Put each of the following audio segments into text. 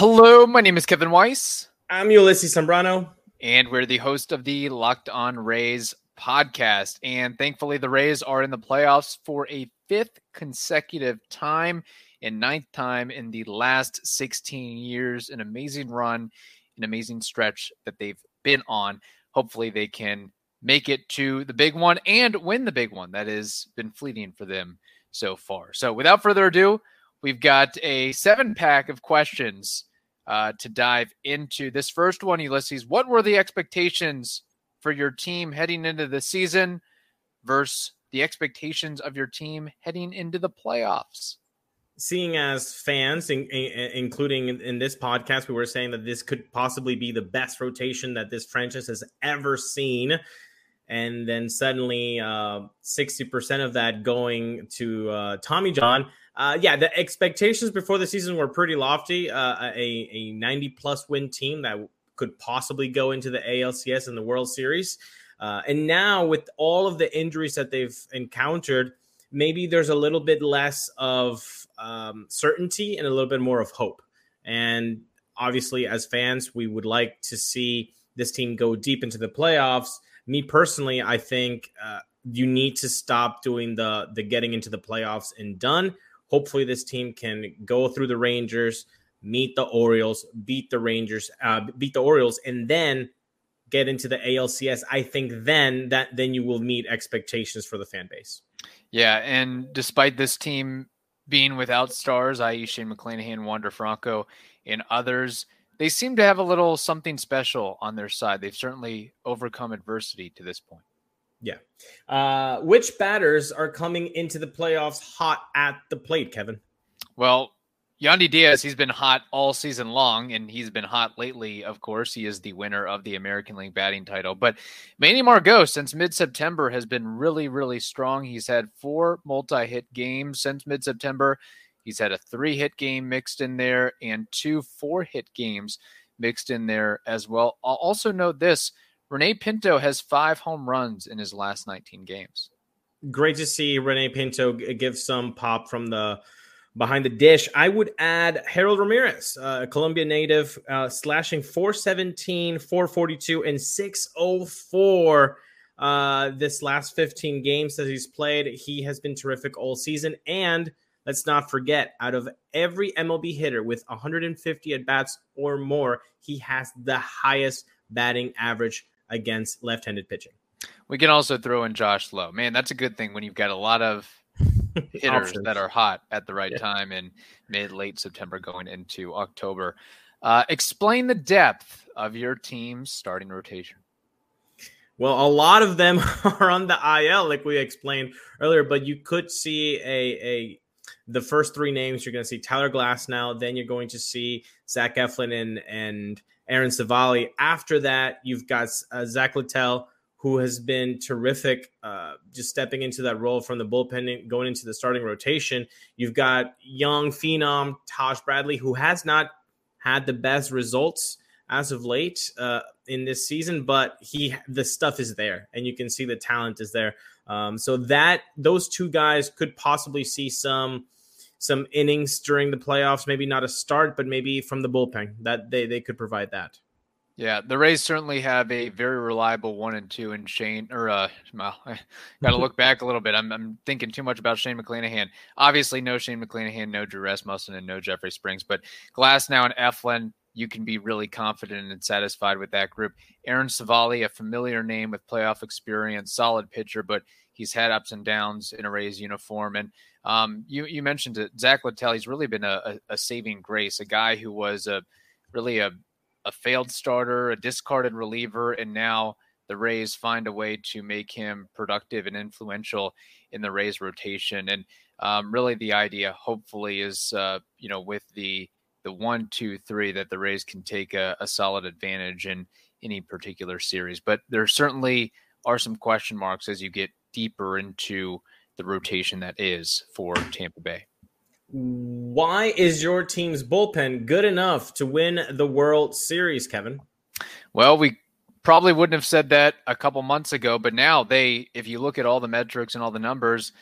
Hello, my name is Kevin Weiss. I'm Ulysses Sembrano. And we're the host of the Locked On Rays podcast. And thankfully, the Rays are in the playoffs for a fifth consecutive time and ninth time in the last 16 years. An amazing run, an amazing stretch that they've been on. Hopefully, they can make it to the big one and win the big one that has been fleeting for them so far. So, without further ado, we've got a seven pack of questions uh, to dive into. This first one, Ulysses, what were the expectations for your team heading into the season versus the expectations of your team heading into the playoffs? Seeing as fans, in, in, including in, in this podcast, we were saying that this could possibly be the best rotation that this franchise has ever seen and then suddenly uh, 60% of that going to uh, Tommy John. Uh, yeah, the expectations before the season were pretty lofty. Uh, a, a 90 plus win team that could possibly go into the ALCS and the World Series. Uh, and now, with all of the injuries that they've encountered, maybe there's a little bit less of um, certainty and a little bit more of hope. And obviously, as fans, we would like to see this team go deep into the playoffs me personally, I think uh, you need to stop doing the the getting into the playoffs and done. Hopefully, this team can go through the Rangers, meet the Orioles, beat the Rangers, uh, beat the Orioles, and then get into the ALCS. I think then that then you will meet expectations for the fan base. Yeah, and despite this team being without stars, i.e., Shane McClanahan, Wander Franco, and others, they seem to have a little something special on their side. They've certainly overcome adversity to this point. Yeah. Uh, which batters are coming into the playoffs hot at the plate, Kevin? Well, Yandy Diaz, he's been hot all season long, and he's been hot lately. Of course, he is the winner of the American League batting title. But Manny Margot, since mid September, has been really, really strong. He's had four multi hit games since mid September. He's had a three hit game mixed in there and two four hit games mixed in there as well. I'll also note this René Pinto has five home runs in his last 19 games. Great to see René Pinto give some pop from the behind the dish. I would add Harold Ramirez, a Colombia native, uh, slashing 417, 442, and 604 uh, this last 15 games that he's played. He has been terrific all season. And Let's not forget, out of every MLB hitter with 150 at bats or more, he has the highest batting average against left handed pitching. We can also throw in Josh Lowe. Man, that's a good thing when you've got a lot of hitters that are hot at the right yeah. time in mid late September going into October. Uh, explain the depth of your team's starting rotation. Well, a lot of them are on the IL, like we explained earlier, but you could see a, a the first three names you're going to see Tyler Glasnow. then you're going to see Zach Eflin and and Aaron Civale. After that, you've got uh, Zach Littell, who has been terrific, uh, just stepping into that role from the bullpen, going into the starting rotation. You've got young phenom Taj Bradley, who has not had the best results as of late uh, in this season, but he the stuff is there, and you can see the talent is there. Um, so that those two guys could possibly see some some innings during the playoffs. Maybe not a start, but maybe from the bullpen that they they could provide that. Yeah, the Rays certainly have a very reliable one and two in Shane. Or uh, well, I got to look back a little bit. I'm, I'm thinking too much about Shane McClanahan. Obviously, no Shane McClanahan, no Drew Rasmussen, and no Jeffrey Springs. But Glasnow and Eflin, you can be really confident and satisfied with that group. Aaron Civale, a familiar name with playoff experience, solid pitcher, but he's had ups and downs in a Rays uniform. And um, you you mentioned it, Zach Littell. He's really been a, a, a, saving grace, a guy who was a really a a failed starter, a discarded reliever, and now the Rays find a way to make him productive and influential in the Rays rotation. And um, really, the idea, hopefully, is uh, you know with the the one, two, three that the Rays can take a, a solid advantage in any particular series. But there certainly are some question marks as you get deeper into the rotation that is for Tampa Bay. Why is your team's bullpen good enough to win the World Series, Kevin? Well, we probably wouldn't have said that a couple months ago, but now they, if you look at all the metrics and all the numbers,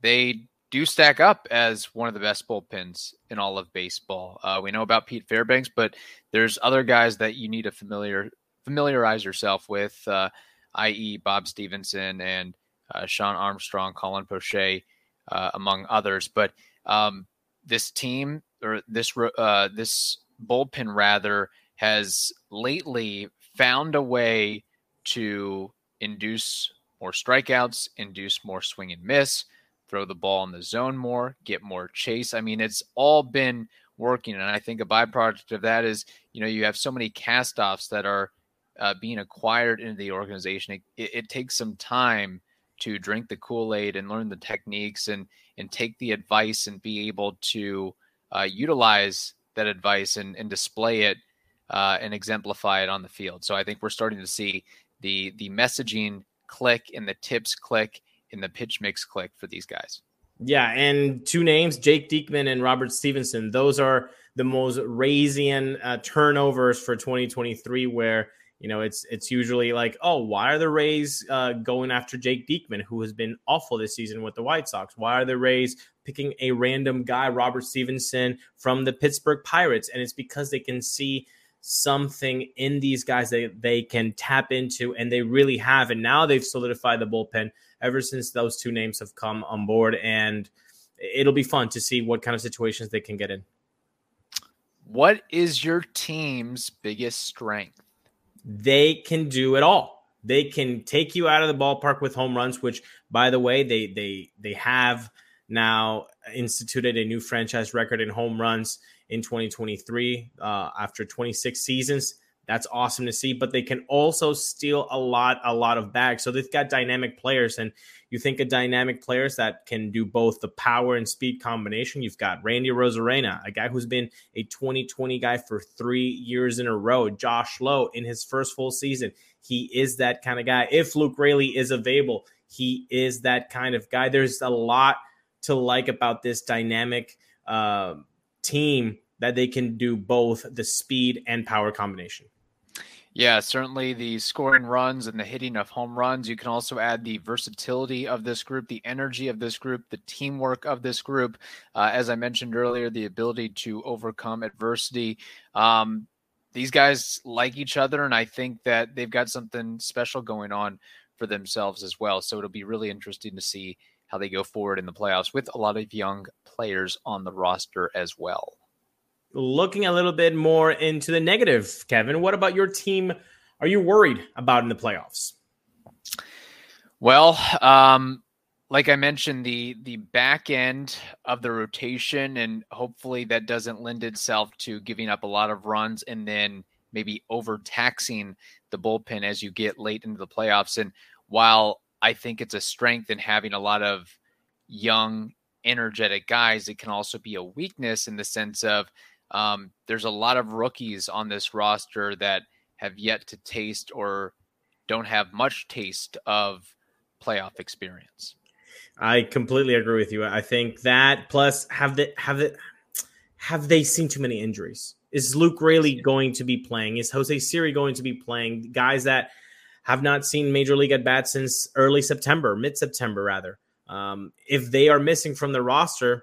they do stack up as one of the best bullpens in all of baseball. Uh, we know about Pete Fairbanks, but there's other guys that you need to familiar familiarize yourself with, uh, i.e., Bob Stephenson and uh, Shawn Armstrong, Colin Poche, uh, among others. But um, this team or this uh, this bullpen rather has lately found a way to induce more strikeouts, induce more swing and miss, throw the ball in the zone more, get more chase. I mean, it's all been working. And I think a byproduct of that is, you know, you have so many castoffs that are uh, being acquired into the organization. It, it, takes some time to drink the Kool Aid and learn the techniques and and take the advice and be able to uh, utilize that advice and, and display it uh, and exemplify it on the field. So I think we're starting to see the the messaging click and the tips click and the pitch mix click for these guys. Yeah, and two names, Jake Diekman and Robert Stephenson. Those are the most Raisian uh, turnovers for 2023, where you know it's it's usually like, oh, why are the Rays uh, going after Jake Diekman, who has been awful this season with the White Sox? Why are the Rays picking a random guy, Robert Stephenson, from the Pittsburgh Pirates? And it's because they can see something in these guys that they can tap into, and they really have. And now they've solidified the bullpen ever since those two names have come on board. And it'll be fun to see what kind of situations they can get in. What is your team's biggest strength? They can do it all. They can take you out of the ballpark with home runs, which, by the way, they they they have now instituted a new franchise record in home runs in 2023 uh, after 26 seasons. That's awesome to see, but they can also steal a lot, a lot of bags. So they've got dynamic players, and you think of dynamic players that can do both the power and speed combination. You've got Randy Arozarena, a guy who's been a 2020 guy for three years in a row. Josh Lowe in his first full season, he is that kind of guy. If Luke Raley is available, he is that kind of guy. There's a lot to like about this dynamic uh, team that they can do both the speed and power combination. Yeah, certainly the scoring runs and the hitting of home runs. You can also add the versatility of this group, the energy of this group, the teamwork of this group. Uh, as I mentioned earlier, the ability to overcome adversity. Um, these guys like each other, and I think that they've got something special going on for themselves as well. So it'll be really interesting to see how they go forward in the playoffs with a lot of young players on the roster as well looking a little bit more into the negative, Kevin, what about your team? Are you worried about in the playoffs? Well, um, like I mentioned, the the back end of the rotation, and hopefully that doesn't lend itself to giving up a lot of runs and then maybe overtaxing the bullpen as you get late into the playoffs. And while I think it's a strength in having a lot of young, energetic guys, it can also be a weakness in the sense of um, there's a lot of rookies on this roster that have yet to taste or don't have much taste of playoff experience. I completely agree with you. I think that plus have the have the have they seen too many injuries? Is Luke Raley going to be playing? Is Jose Siri going to be playing? Guys that have not seen major league at bat since early September, mid September rather. Um, if they are missing from the roster,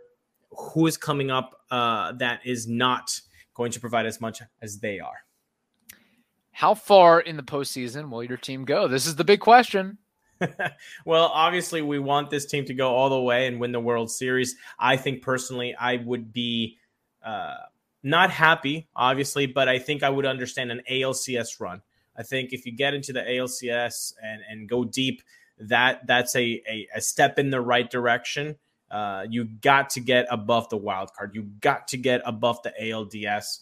who is coming up uh, that is not going to provide as much as they are. How far in the postseason will your team go? This is the big question. well, obviously, we want this team to go all the way and win the World Series. I think personally, I would be uh, not happy, obviously, but I think I would understand an ALCS run. I think if you get into the ALCS and, and go deep, that that's a, a, a step in the right direction. Uh, you got to get above the wild card. You got to get above the ALDS.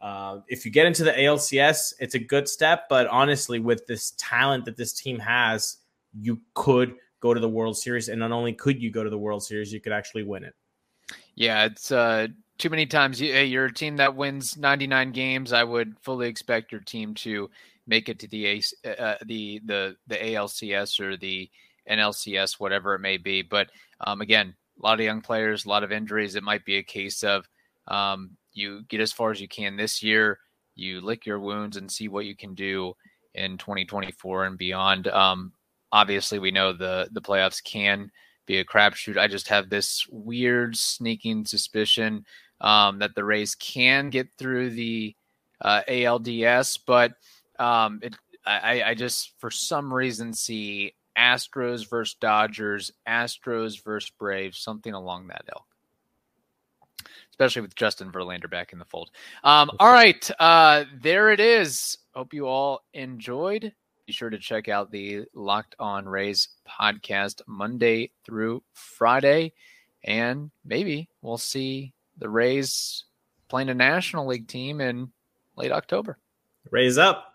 Uh, if you get into the ALCS, it's a good step. But honestly, with this talent that this team has, you could go to the World Series, and not only could you go to the World Series, you could actually win it. Yeah, it's uh, too many times. You, you're a team that wins 99 games. I would fully expect your team to make it to the uh, the the the ALCS or the NLCS, whatever it may be. But um, again, a lot of young players, a lot of injuries. It might be a case of um, you get as far as you can this year, you lick your wounds and see what you can do in 2024 and beyond. Um, obviously, we know the the playoffs can be a crapshoot. I just have this weird sneaking suspicion um, that the Rays can get through the uh, ALDS, but um, it, I, I just for some reason see Astros versus Dodgers, Astros versus Braves, something along that ilk. Especially with Justin Verlander back in the fold. Um, all right, uh, there it is. Hope you all enjoyed. Be sure to check out the Locked On Rays podcast Monday through Friday, and maybe we'll see the Rays playing a National League team in late October. Rays up.